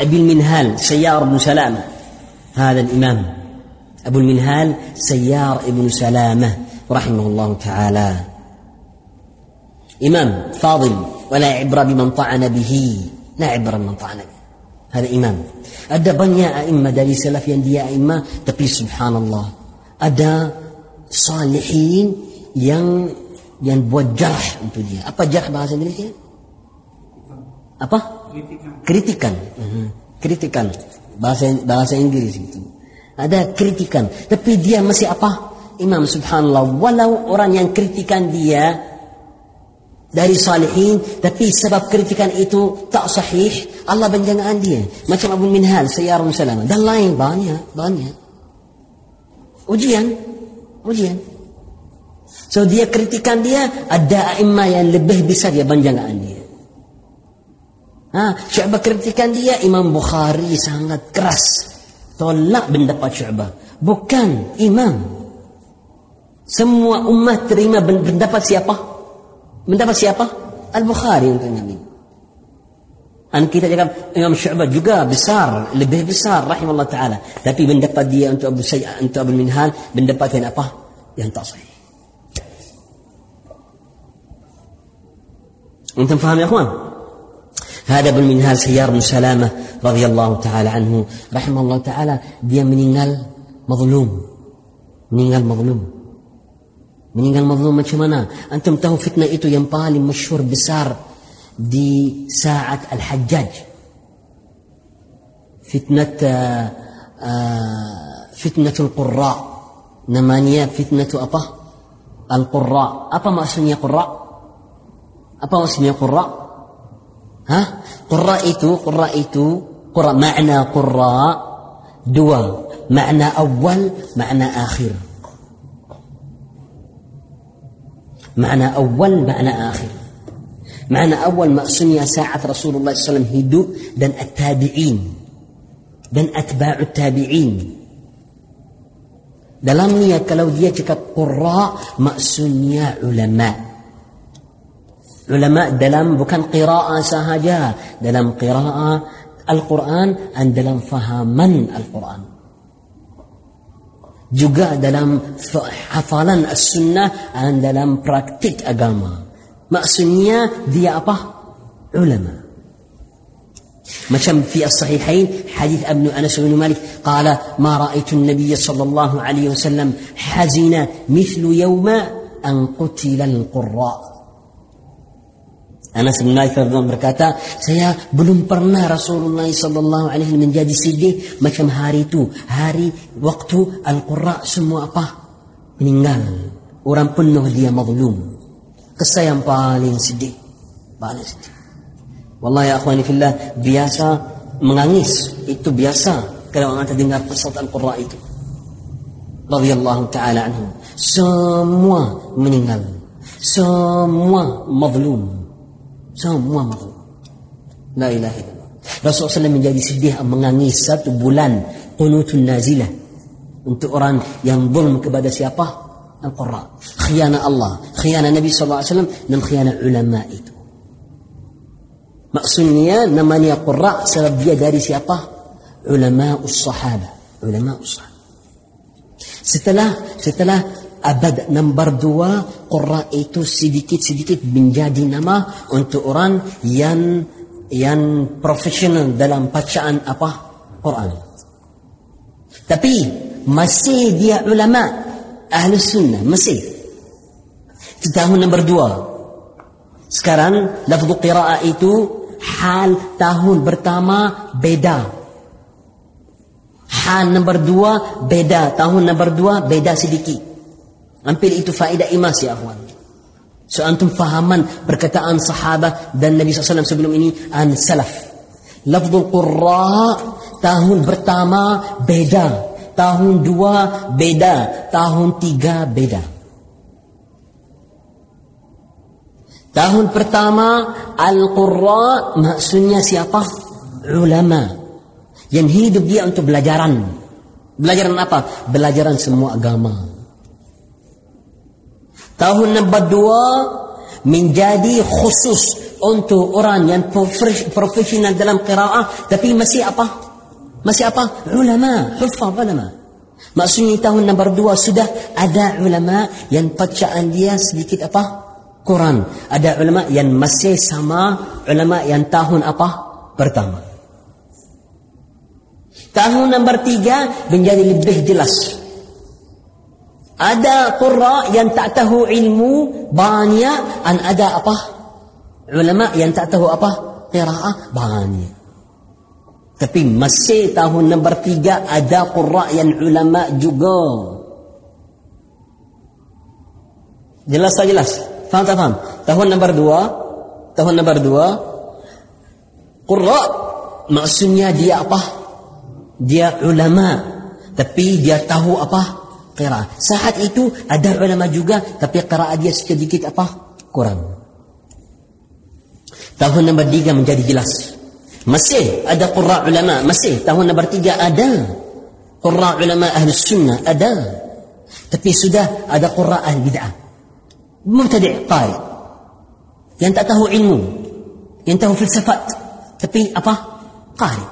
أبي المنهال سيار بن سلامة. هذا الإمام. أبو المنهال سيار بن سلامة. رحمه الله تعالى. إمام فاضل ولا عبرة بمن طعن به. لا عبرة بمن طعن به. هذا إمام. أدى بنيا أئمة دالي سلفيا دي أئمة تقي سبحان الله. أدى صالحين ين yang buat jarah untuk dia. Apa jarah bahasa Indonesia? Kritikan. Kritikan. Bahasa bahasa Inggris itu ada kritikan. Tapi dia masih apa? Imam subhanallah walau orang yang kritikan dia dari salihin tapi sebab kritikan itu tak sahih Allah benjangan dia. Macam Abu Minhal Sayyar Salamah dan lain banyak banyak. Ujian. Ujian. So dia kritikan dia ada imam yang lebih besar dia benjangan dia ha, Syu'bah kritikan dia Imam Bukhari sangat keras tolak pendapat Syu'bah bukan imam semua umat terima pendapat siapa mendapat siapa? Al-Bukhari untuk Nabi. Dan kita cakap Imam Syu'bah juga besar, lebih besar rahimahullah taala. Tapi mendapat dia untuk Abu Sayyid untuk Abu Minhal mendapat yang apa? Yang tak sahih. Antum faham ya akhwan? هذا بن منهل سيار بن سلامة رضي الله تعالى عنه. رحمه الله تعالى دي منينغال مظلوم. منينغال مظلوم. منينغال مظلوم ما شمنا أنتم تهو فتنة ايتو ينبالي مشهور بسار دي ساعة الحجاج فتنة فتنة القراء نمانيا فتنة أبا القراء أبا ما أسمي قراء أبا ما أسمي قراء, أبا ما أسمي قراء ها؟ قراء تو قراء تو قراء معنى قراء دوا معنى أول معنى آخر. معنى أول معنى آخر. معنى أول مقصني ساعة رسول الله صلى الله عليه وسلم هدوء دن التابعين. دن أتباع التابعين. dalam niat kalau قراء cakap علماء. Ulama dalam bukan qira'ah sahaja dalam qira'ah Al-Quran dan dalam fahaman Al-Quran juga dalam hafalan as-sunnah dan dalam praktik agama. Maksudnya dia apa? Ulama. Macam fi as-sahihain hadis Ibn Anas bin Malik qala ma ra'aitu an-nabiy sallallahu alaihi wasallam hazina mithlu yawma an qutila al-qurra. Anas bin Malik radhiyallahu berkata, saya belum pernah Rasulullah sallallahu alaihi wasallam menjadi sedih macam hari itu, hari waktu Al-Qurra semua apa? meninggal. Orang penuh dia mazlum. Kesah yang paling sedih. Paling sedih. Wallahi ya akhwani fillah, biasa menangis. Itu biasa kalau orang terdengar pesat Al-Qurra itu. Radhiyallahu taala anhu. Semua meninggal. Semua mazlum. Semua mahu. La ilaha illallah. Rasulullah SAW menjadi sedih menangis satu bulan qunutun nazilah untuk orang yang zulm kepada siapa? Al-Qurra. Khianat Allah, khianat Nabi SAW dan khianat ulama itu. Maksudnya namanya Qurra sebab dia dari siapa? Ulama us-sahaba. Ulama us-sahaba. Setelah setelah abad nombor dua Qurra itu sedikit-sedikit menjadi nama untuk orang yang yang profesional dalam bacaan apa Quran. Tapi masih dia ulama ahli sunnah masih. Itu tahun nombor dua. Sekarang lafzu qira'a itu hal tahun pertama beda. Hal nombor dua beda. Tahun nombor dua beda sedikit. Hampir itu faedah imas ya akhwan. So antum fahaman perkataan sahabat dan Nabi SAW sebelum ini an salaf. Lafzul qurra tahun pertama beda. Tahun dua beda. Tahun tiga beda. Tahun pertama Al-Qurra maksudnya siapa? Ulama. Yang hidup dia untuk belajaran. Belajaran apa? Belajaran semua agama. Tahun nombor dua menjadi khusus untuk orang yang profesional dalam qiraah tapi masih apa? Masih apa? Ulama, hufaz ulama. Maksudnya tahun nombor dua sudah ada ulama yang bacaan dia sedikit apa? Quran. Ada ulama yang masih sama ulama yang tahun apa? Pertama. Tahun nombor tiga menjadi lebih jelas. Ada qurra yang tak tahu ilmu banyak dan ada apa? Ulama yang tak tahu apa? Qiraah banyak. Tapi masih tahun nombor tiga ada qurra yang ulama juga. Jelas tak jelas? Faham tak faham? Tahun nombor dua, tahun nombor dua, qurra maksudnya dia apa? Dia ulama. Tapi dia tahu apa? Qiraah. Saat itu ada ulama juga tapi qiraah dia sedikit apa? Kurang. Tahun nombor tiga menjadi jelas. Masih ada qurra ulama, masih tahun nombor tiga ada qurra ulama ahli sunnah ada. Tapi sudah ada qurra ahli bid'ah. Mubtadi' qari. Yang tak tahu ilmu, yang tahu filsafat, tapi apa? Qari.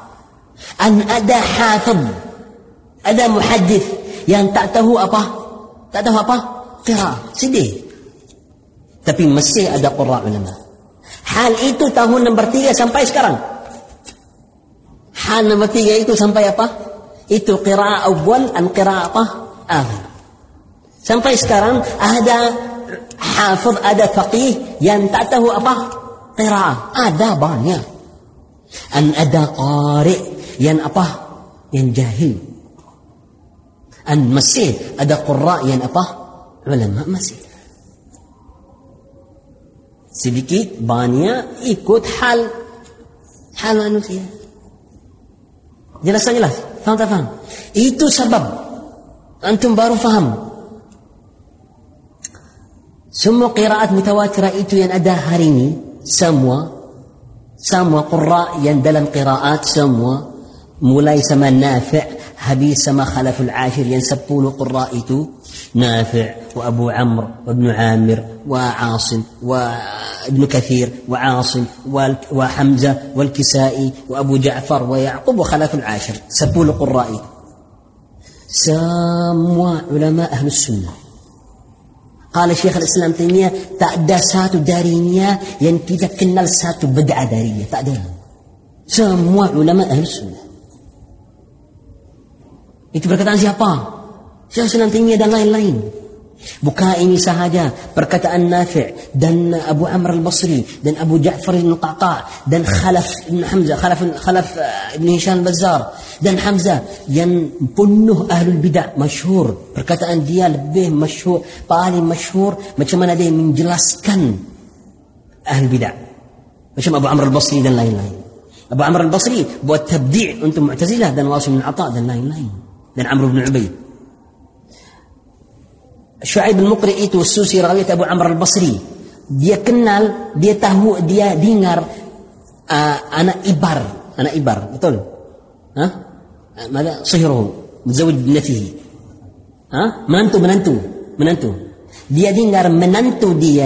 An ada hafiz, ada muhaddith, yang tak tahu apa? Tak tahu apa? Kira sedih. Tapi masih ada qurra ulama. Hal itu tahun nombor tiga sampai sekarang. Hal nombor tiga itu sampai apa? Itu qiraah awal dan qiraah apa? Akhir. Sampai sekarang ada hafiz ada faqih yang tak tahu apa? Qiraah. Ada banyak. An ada qari yang apa? Yang jahil An masih ada qurra yang apa? Ulama masih. Sedikit banyak ikut hal hal manusia. Jelas tak jelas? Faham tak faham? Itu sebab antum baru faham. Semua qiraat mutawatirah itu yang ada hari ini semua semua qurra yang dalam qiraat semua mulai sama Nafi' هبيس ما خلف العاشر ينسبون قرائت نافع وأبو عمرو وابن عامر وعاصم وابن كثير وعاصم وحمزة والكسائي وأبو جعفر ويعقوب وخلف العاشر سبون قرائت ساموا علماء أهل السنة. قال شيخ الإسلام تيمية تأدى ساتو دارينيا ينتي كنال ساتو بدعة دارية. تأدى. ساموا علماء أهل السنة. Itu perkataan siapa? Islam Taimiyah dan lain-lain. Bukan ini sahaja perkataan Nafi' dan Abu Amr al-Basri dan Abu Ja'far al-Qaqa dan Khalaf ibn Hamzah, Khalaf Khalaf uh, ibn Hisham al-Bazzar dan Hamzah yang penuh ahlul bidah masyhur. Perkataan dia lebih masyhur, paling masyhur macam mana dia menjelaskan ahlul bidah. Macam Abu Amr al-Basri dan lain-lain. Abu Amr al-Basri buat tabdi' untuk Mu'tazilah dan Wasim bin Atha dan lain-lain. من عمرو بن عبيد. شعيب المقري إيتو السوسي رغوية أبو عمرو البصري. دي كنال دي تهو دي دينار آه أنا إبر أنا إبر بتقول ها؟ آه؟ ماذا؟ صهره متزوج بنته ها؟ آه؟ من أنتو من دي دينار منانتو دي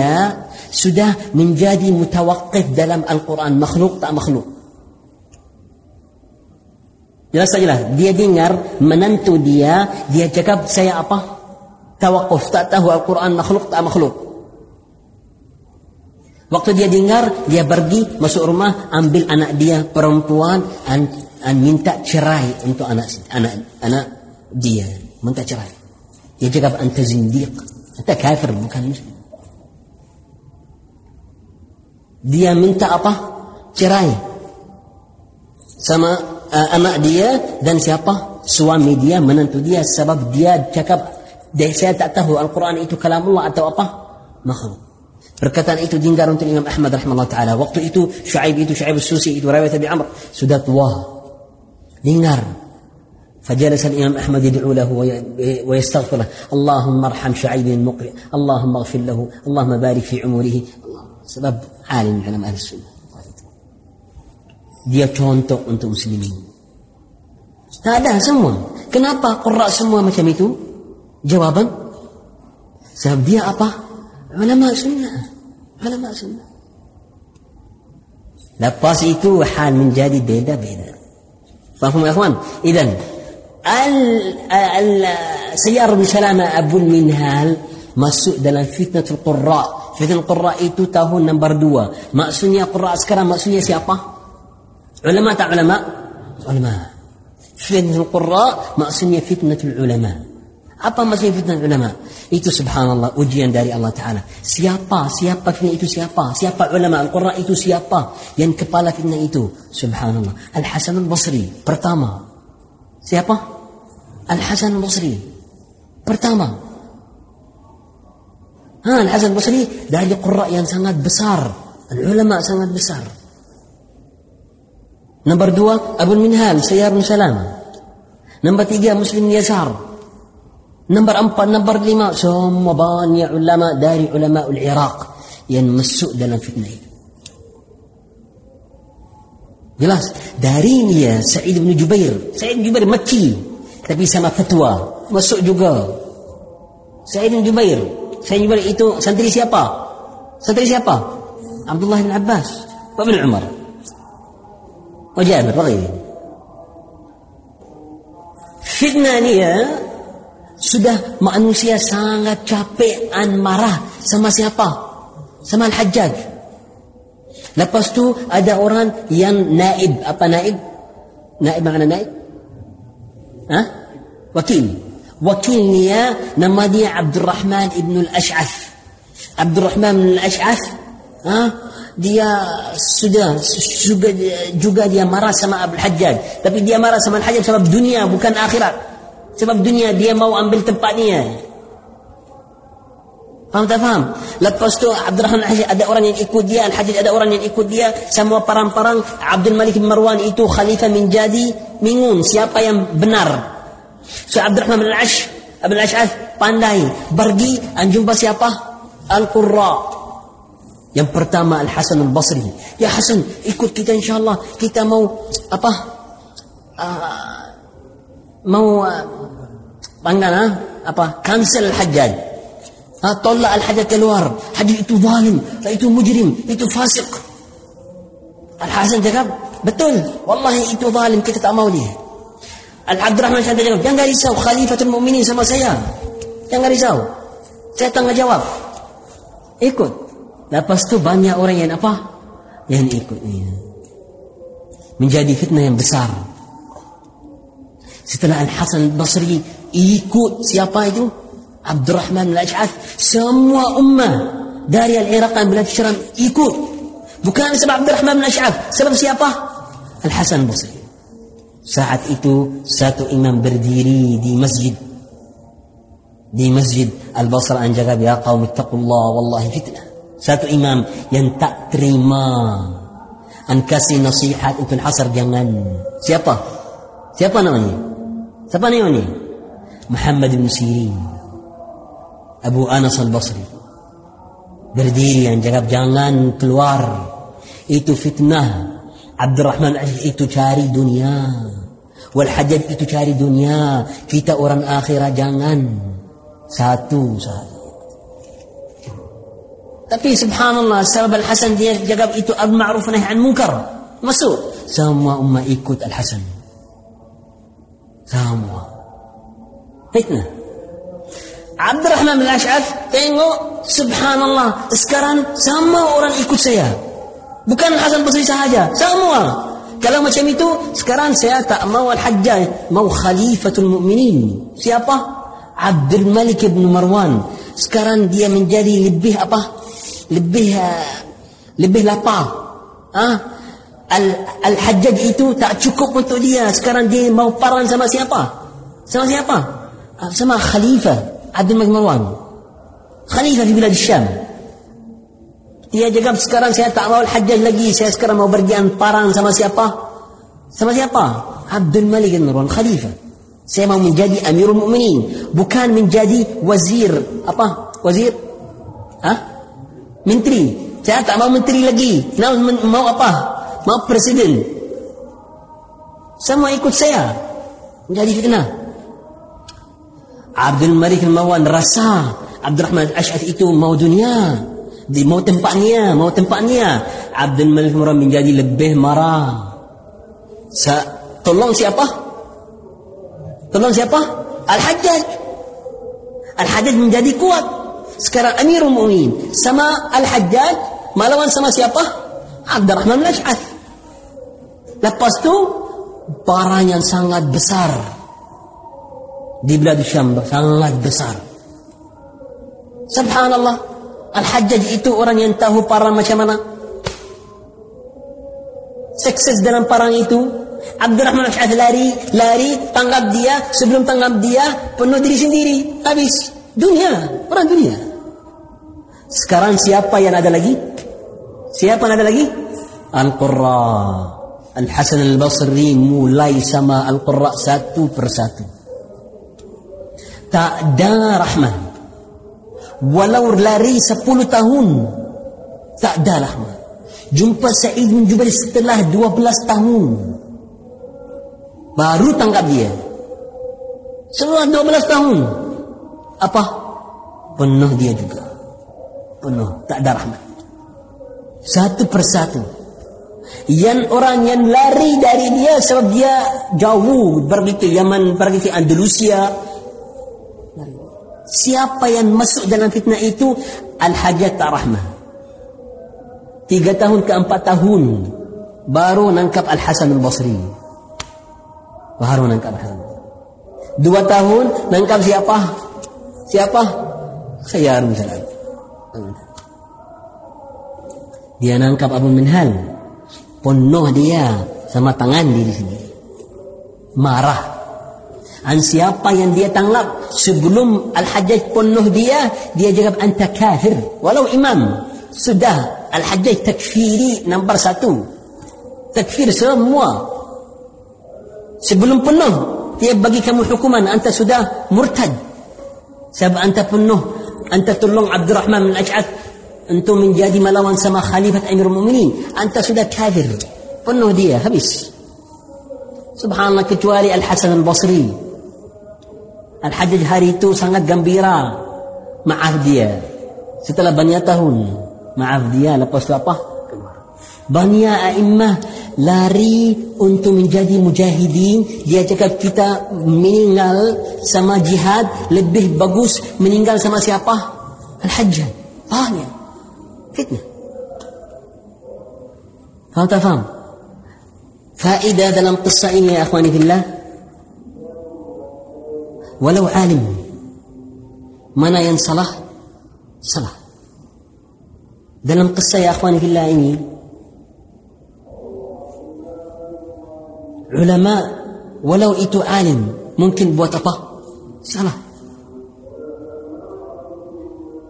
سده من جادي متوقف دلم القرآن. مخلوق تا مخلوق. Jelas tak jelas? Dia dengar menantu dia, dia cakap saya apa? Tawakuf, tak tahu Al-Quran makhluk tak makhluk. Waktu dia dengar, dia pergi masuk rumah, ambil anak dia perempuan dan, dan minta cerai untuk anak anak anak dia. Minta cerai. Dia cakap anta zindiq. Anta kafir bukan muslim. Dia minta apa? Cerai. Sama uh, anak dia dan siapa suami dia menantu dia sebab dia cakap dia saya tak tahu Al-Quran itu kalamullah atau apa makhluk perkataan itu dengar untuk Imam Ahmad rahimahullah taala waktu itu Shu'aib itu Shu'aib Susi itu riwayat Abi Amr sudah tua dengar فجلس الإمام أحمد يدعو له ويستغفر له اللهم ارحم شعيب المقرئ اللهم اغفر له اللهم بارك في عمره سبب عالم من علماء أهل السنة dia contoh untuk muslimin. Tak ada semua. Kenapa Qurra semua macam itu? Jawaban? Sebab dia apa? Ulama sunnah. Ulama sunnah. Lepas itu hal menjadi beda-beda. Faham ya? Idan al al Sayyar bin Salama Abul Minhal masuk dalam fitnatul qurra. Fitnatul qurra itu tahun nombor dua. Maksudnya qurra sekarang maksudnya siapa? Ulama tak ulama? Ulama. Fitnatul qurra maksudnya fitnatul ulama. Apa maksudnya fitnah ulama? Itu subhanallah ujian dari Allah Ta'ala. Siapa? Siapa fitnah itu siapa? Siapa ulama Al-Quran itu siapa? Yang kepala fitnah itu? Subhanallah. Al-Hasan Al-Basri. Pertama. Siapa? Al-Hasan Al-Basri. Pertama. Ha, Al-Hasan Al-Basri dari Qurra yang sangat besar. Al-ulama sangat besar. Nombor dua, Abu Minhal, Sayyar bin Salam. Nombor tiga, Muslim Yasar. Nombor empat, nombor lima Semua banyak ulama dari ulama Iraq Yang masuk dalam fitnah itu Jelas Dari dia Sa'id bin Jubair Sa'id bin Jubair mati Tapi sama fatwa Masuk juga Sa'id bin Jubair Sa'id bin Jubair itu santri siapa? Santri siapa? Abdullah bin Abbas bin Umar Fitnah ni ya sudah manusia sangat capek dan marah sama siapa? Sama Al-Hajjaj. Lepas tu ada orang yang naib. Apa naib? Naib mana naib? Ha? Wakil. Wakil dia nama dia Abdul Rahman ibn al-Ash'ath. Abdul Rahman ibn al-Ash'ath ha? Dia sudah juga, juga dia marah sama Abdul Hajjaj. Tapi dia marah sama Al-Hajjaj sebab dunia bukan akhirat. Sebab dunia dia mau ambil tempat dia. Faham tak faham? Lepas tu Abdul Rahman Al-Hajjaj ada orang yang ikut dia, Al-Hajjaj ada orang yang ikut dia, semua parang-parang Abdul Malik bin Marwan itu khalifah menjadi mingun siapa yang benar. So Abdul Rahman Al-Ash, Abdul Ash'ath pandai pergi dan jumpa siapa? Al-Qurra. Yang pertama Al-Hasan Al-Basri. Ya Hasan, ikut kita insya-Allah. Kita mau apa? Uh, mau panggil ha? apa cancel hajjaj ha, tolak al-hajjaj keluar hajjaj itu zalim itu mujrim itu fasik Al-Hasan cakap betul wallahi itu zalim kita tak mau dia Al-Abdurrahman Syahid cakap jangan risau khalifatul mu'minin sama saya jangan risau saya tanggung jawab ikut lepas tu banyak orang yang apa yang ikut menjadi fitnah yang besar Setelah Al-Hasan Al-Basri ikut siapa itu? Abdurrahman Al-Ash'ath. Semua ummah dari Al-Iraq dan Bilad Syram ikut. Bukan sebab Abdurrahman Al-Ash'ath. Sebab siapa? Al-Hasan Al-Basri. Saat itu satu imam berdiri di masjid. Di masjid Al-Basra jaga ya qaum ittaqullah wallahi fitnah. Satu imam yang tak terima an kasih nasihat untuk asar jangan. Siapa? Siapa namanya? Siapa ini? Muhammad bin Sirin. Abu Anas al-Basri. Berdiri yang jawab jangan keluar. Itu fitnah. Abdurrahman itu cari dunia. Wal Hajjaj itu cari dunia. Kita orang akhirat jangan. Satu sahaja. Tapi subhanallah sebab Al-Hasan dia jaga itu al-ma'ruf nahi an munkar. Masuk. Semua umat ikut Al-Hasan. Semua. Fitnah. Abdurrahman bin Ash'ad tengok subhanallah sekarang sama orang ikut saya. Bukan Hasan Basri sahaja, semua. Kalau macam itu, sekarang saya tak mau Al-Hajjaj, mau Khalifatul Mu'minin. Siapa? Abdul Malik bin Marwan. Sekarang dia menjadi lebih apa? Lebih uh, lebih lapar. Ah, Al-Hajjaj itu tak cukup untuk dia. Sekarang dia mau paran sama siapa? Sama siapa? Ah, sama Khalifah Abdul Malik Marwan. Khalifah di Bilad Syam. Dia cakap sekarang saya tak mau Al-Hajjaj lagi. Saya sekarang mau bergian paran sama siapa? Sama siapa? Abdul Malik Marwan. Khalifah. Saya mau menjadi Amirul Mu'minin. Bukan menjadi wazir. Apa? Wazir? Hah? Menteri. Saya tak mau menteri lagi. Mau apa? mau presiden semua ikut saya menjadi fitnah Abdul Malik Mawan rasa Abdul Rahman Ash'ad itu mau dunia di mau tempatnya mau tempatnya Abdul Malik Murrah menjadi lebih marah. Sa tolong siapa? Tolong siapa? Al-Hajjaj. Al-Hajjaj menjadi kuat. Sekarang Amirul Mu'min sama Al-Hajjaj melawan sama siapa? Abdurrahman Al-Ash'ath. Lepas tu barang yang sangat besar di Bilad Syam sangat besar. Subhanallah. Al-Hajjaj itu orang yang tahu parang macam mana. Sukses dalam parang itu. Abdurrahman Ash'ad lari, lari, tanggap dia. Sebelum tanggap dia, penuh diri sendiri. Habis. Dunia. Orang dunia. Sekarang siapa yang ada lagi? Siapa yang ada lagi? Al-Qurra. Al-Hasan Al-Basri mulai sama Al-Qurra satu persatu. Tak ada rahmat walau lari 10 tahun tak ada rahmat jumpa Sa'id bin Jubair setelah 12 tahun baru tangkap dia setelah 12 tahun apa penuh dia juga penuh tak ada rahmat. Satu persatu. Yang orang yang lari dari dia sebab dia jauh pergi ke Yaman pergi ke Andalusia. Siapa yang masuk dalam fitnah itu? Al-Hajat Rahmah Tiga tahun ke empat tahun Baru nangkap Al-Hasan Al-Basri. Baru nangkap Al-Hasan Dua tahun nangkap siapa? Siapa? Khayar misalnya Dia nangkap Abu Minhal Penuh dia sama tangan diri sendiri Marah An siapa yang dia tangkap sebelum Al-Hajjaj penuh dia, dia jawab anta kafir. Walau imam. Sudah Al-Hajjaj takfiri nombor satu. Takfir semua. Sebelum penuh, dia bagi kamu hukuman. Anta sudah murtad. Sebab anta penuh. Anta tolong Abdurrahman bin Ash'ad untuk menjadi melawan sama Khalifat Amir Mu'minin. Anta sudah kafir. Penuh dia, habis. Subhanallah kecuali Al-Hasan Al-Basri. Al-Hajjaj hari itu sangat gembira maaf dia setelah banyak tahun maaf dia lepas apa banyak a'immah lari untuk menjadi mujahidin. Dia cakap kita meninggal sama jihad lebih bagus meninggal sama siapa? Al-Hajjaj banyak fitnah. Faham tak faham? Faedah dalam kisah ini ya akhwani fillah walau alim mana yang salah? Salah. Dalam kisah ya akhwani fillah ini علماء ولو إتو عالم ممكن بوات أبا. سلا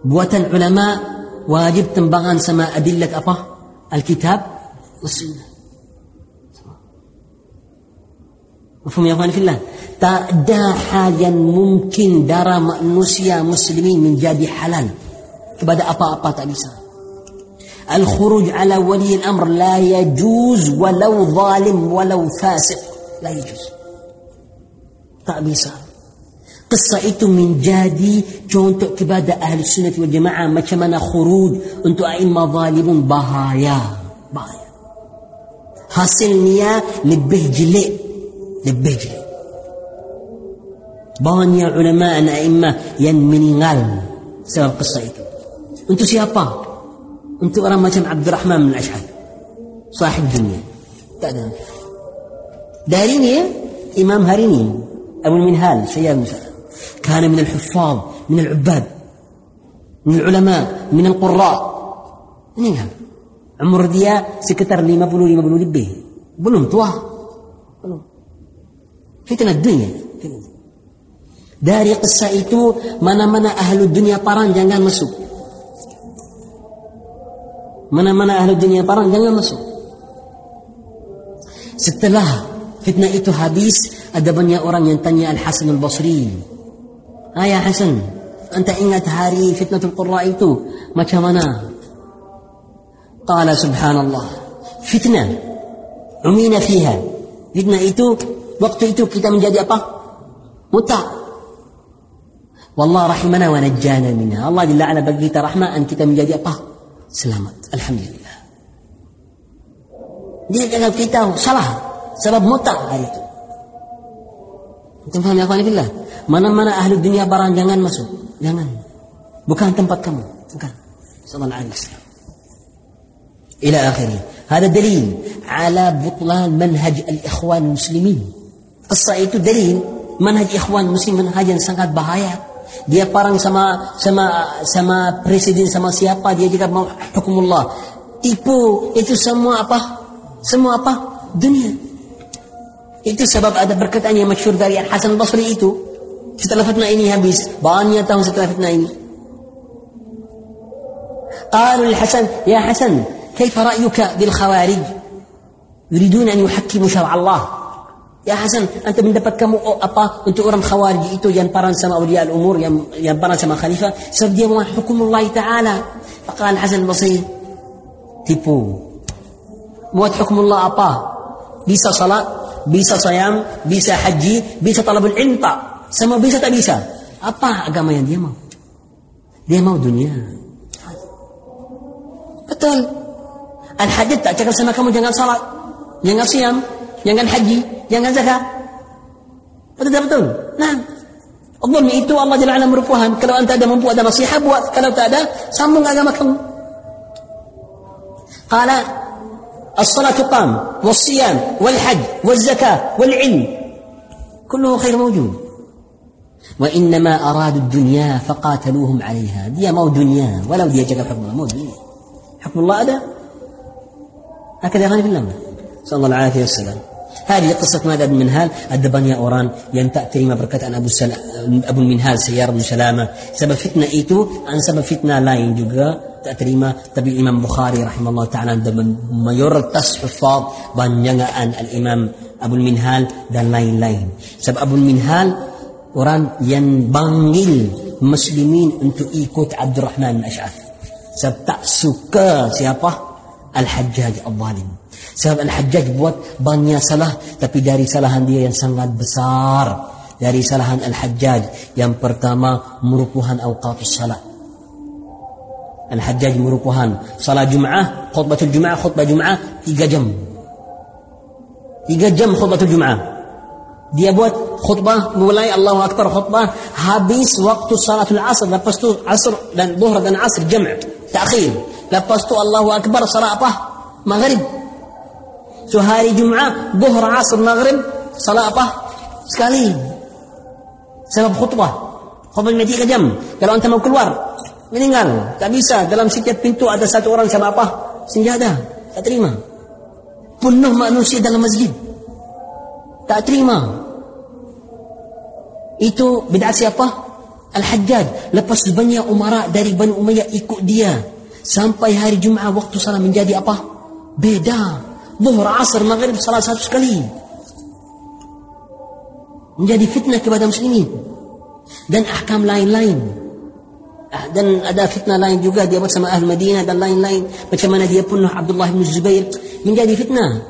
بوات العلماء واجب تنبغان سما أدلة أبا. الكتاب والسنة. مفهوم يا أخواني في الله. تا دا حاجة ممكن دار مأنوسيا مسلمين من جادي حلال. kepada apa-apa tak. الخروج على ولي الأمر لا يجوز ولو ظالم ولو فاسق. لا يجوز. تعبيسا قصة ايتو من جادي جون كبادة أهل السنة والجماعة ما كمان خروج أنتو أئمة ظالم بهايا. بهايا. هاسلنيا لبهجلي. لبهجلي. بانيا علماء أئمة ينمني غالم سبب قصة ايتو أنتو سيابا؟ انت ورا ما كان عبد الرحمن من الاشعث صاحب دنيا. داريني إمام هاريني. أبو المنهال سيار المسألة كان من الحفاظ من العباد من العلماء من القراء. منين هذا نعم. عمر ديا سكتر لي مبلو لي ما بلو لبيه بلو متواه فتنة الدنيا. داري kisah itu منا أهل الدنيا dunia parang jangan مسوك Mana-mana ahli dunia yang jangan masuk. Setelah fitnah itu habis, ada banyak orang yang tanya Al Hasan Al Basri. Ayah Hasan, anda ingat hari fitnah Al Qurra itu macam mana? Qala subhanallah. Fitnah. Umina fiha. Fitnah itu waktu itu kita menjadi apa? Buta. Wallah rahimana wa najjana minha. Allah dilla'ana bagi kita rahmat kita menjadi apa? selamat. Alhamdulillah. Dia dalam kita salah sebab mutak hari itu. Kita faham ya. Mana-mana ahli dunia barang jangan masuk. Jangan. Bukan tempat kamu. Bukan. Salam alaihi wasallam. Ila akhirnya. Ada dalil ala butlan manhaj al-ikhwan muslimin. Qissa itu dalil manhaj ikhwan muslim manhaj yang sangat bahaya dia parang sama sama sama presiden sama siapa dia juga mau hukumullah tipu itu semua apa semua apa dunia itu sebab ada perkataan yang masyhur dari Hasan Basri itu setelah fitnah ini habis banyak tahun setelah fitnah ini قالوا للحسن يا حسن كيف رأيك بالخوارج يريدون أن يحكموا شرع الله Ya Hasan, anda mendapat kamu oh, apa untuk orang khawarij itu yang parang sama awliya al-umur yang yang parang sama khalifah sebab dia mau hukum Allah Taala. Faqala Hasan Basri tipu. Buat hukum Allah apa? Bisa salat, bisa sayam, bisa haji, bisa talabul ilm tak? Sama bisa tak bisa? Apa agama yang dia mau? Dia mau dunia. Betul. Al-hajj tak cakap sama kamu jangan salat, jangan siam, jangan haji, jangan zakat. Betul betul? Nah, Allah itu Allah Jalla ala merupakan. Kalau anda ada mampu ada nasihat buat kalau tak ada sambung agama kamu. Qala الصلاة قام والصيام والحج والزكاة والعلم كله خير موجود وإنما أرادوا الدنيا فقاتلوهم عليها دي مو دنيا ولو دي جاك حكم الله مو دنيا حكم الله هذا هكذا يغني بالله صلى الله عليه وسلم هذه قصة ماذا بن منهال الدبانيا أوران ينتأ تريما بركة عن أبو, سل... أبو المنهال سيارة بن سلامة سبب فتنة إيتو عن سبب فتنة لا ينجوغا تأتريما تبي الإمام بخاري رحمه الله تعالى دبن mayoritas حفاظ banyakan الإمام أبو المنهال dan lain-lain sebab Abu Minhal orang yang banggil muslimin untuk ikut Abdul Rahman Al-Ash'ath sebab tak suka siapa Al-Hajjaj Al-Zalim sebab Al-Hajjaj buat banyak salah tapi dari salahan dia yang sangat besar. Dari salahan Al-Hajjaj yang pertama merupakan awqatus salat. Al-Hajjaj merupakan salat Jumaah, khutbatul Jumaah, khutbah Jumaah tiga jam. Tiga jam khutbatul Jumaah. Dia buat khutbah mulai Allahu Akbar khutbah habis waktu salatul asr lepas tu asr dan zuhur dan asr jam' takhir lepas tu Allahu Akbar salat apa maghrib So hari Jumaat, Zuhur, Asr, Maghrib, salat apa? Sekali. Sebab khutbah. Khutbah lima tiga jam. Kalau anda mau keluar, meninggal. Tak bisa. Dalam setiap pintu ada satu orang sama apa? Senjata. Tak terima. Penuh manusia dalam masjid. Tak terima. Itu bid'ah siapa? Al-Hajjaj. Lepas banyak umara dari Bani Umayyah ikut dia. Sampai hari Jumaat waktu salat menjadi apa? Beda. Zuhur, asar, maghrib salat satu sekali. Menjadi fitnah kepada muslimin. Dan ahkam lain-lain. Dan ada fitnah lain juga dia buat sama ahli Madinah dan lain-lain. Macam mana dia pun Abdullah bin Zubair. Menjadi fitnah.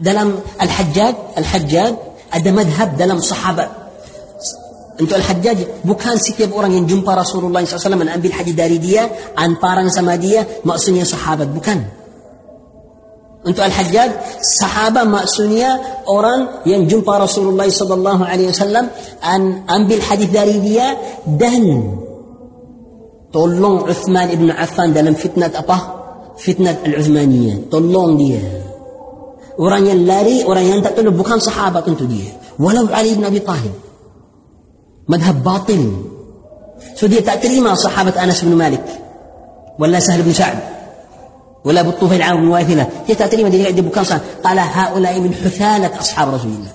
Dalam Al-Hajjaj, Al-Hajjaj ada madhab dalam sahabat. Untuk Al-Hajjaj bukan setiap orang yang jumpa Rasulullah SAW mengambil haji dari dia, anparang sama dia, maksudnya sahabat. Bukan. أنتم الحجاج صحابة مأسونية أوران ينجم رسول الله صلى الله عليه وسلم أن أنبي الحديث داريدية دهن طولون عثمان بن عفان دلم فتنة أباه فتنة العثمانية طولون دي أوران ينلاري أوران ينتقل بكان صحابة أنتو دي ولو علي بن أبي طالب مذهب باطل سودية تأتري مع صحابة أنس بن مالك ولا سهل بن سعد ولا بالطفيل عام واثلة هي تأتي من دي بكان قال هؤلاء من حثالة أصحاب رسول الله.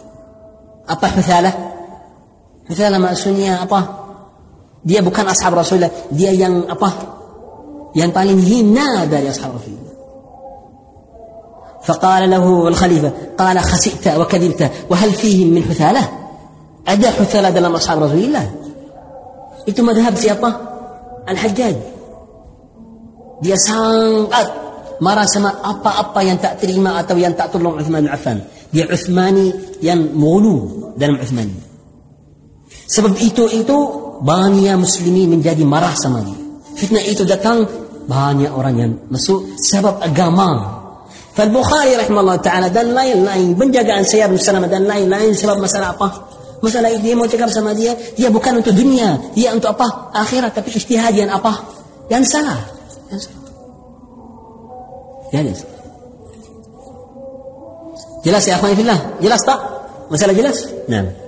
أبا حثالة. حثالة ما سنيا أبا dia bukan ashab Rasulullah dia yang apa yang paling hina dari ashab Rasulullah فقال له الخليفة قال خسئت وكذبت. وهل فيهم من حثالة؟ ada حثالة dalam ashab Rasulullah itu madhab siapa Al-Hajjaj dia sangat marah sama apa-apa yang tak terima atau yang tak tolong Uthman bin Affan. Dia Uthmani yang mulu dalam Uthman. Sebab itu itu banyak muslimi menjadi marah sama dia. Fitnah itu datang banyak orang yang masuk sebab agama. Fal Bukhari rahimahullah ta'ala dan lain-lain. Penjagaan saya bersama dan lain-lain sebab masalah apa? Masalah ini dia mau cakap sama dia. Dia bukan untuk dunia. Dia untuk apa? Akhirat. Tapi istihad yang apa? Yang salah. Yang salah jelas jelas ya akhwani fillah jelas tak? Masalah jelas? Nah.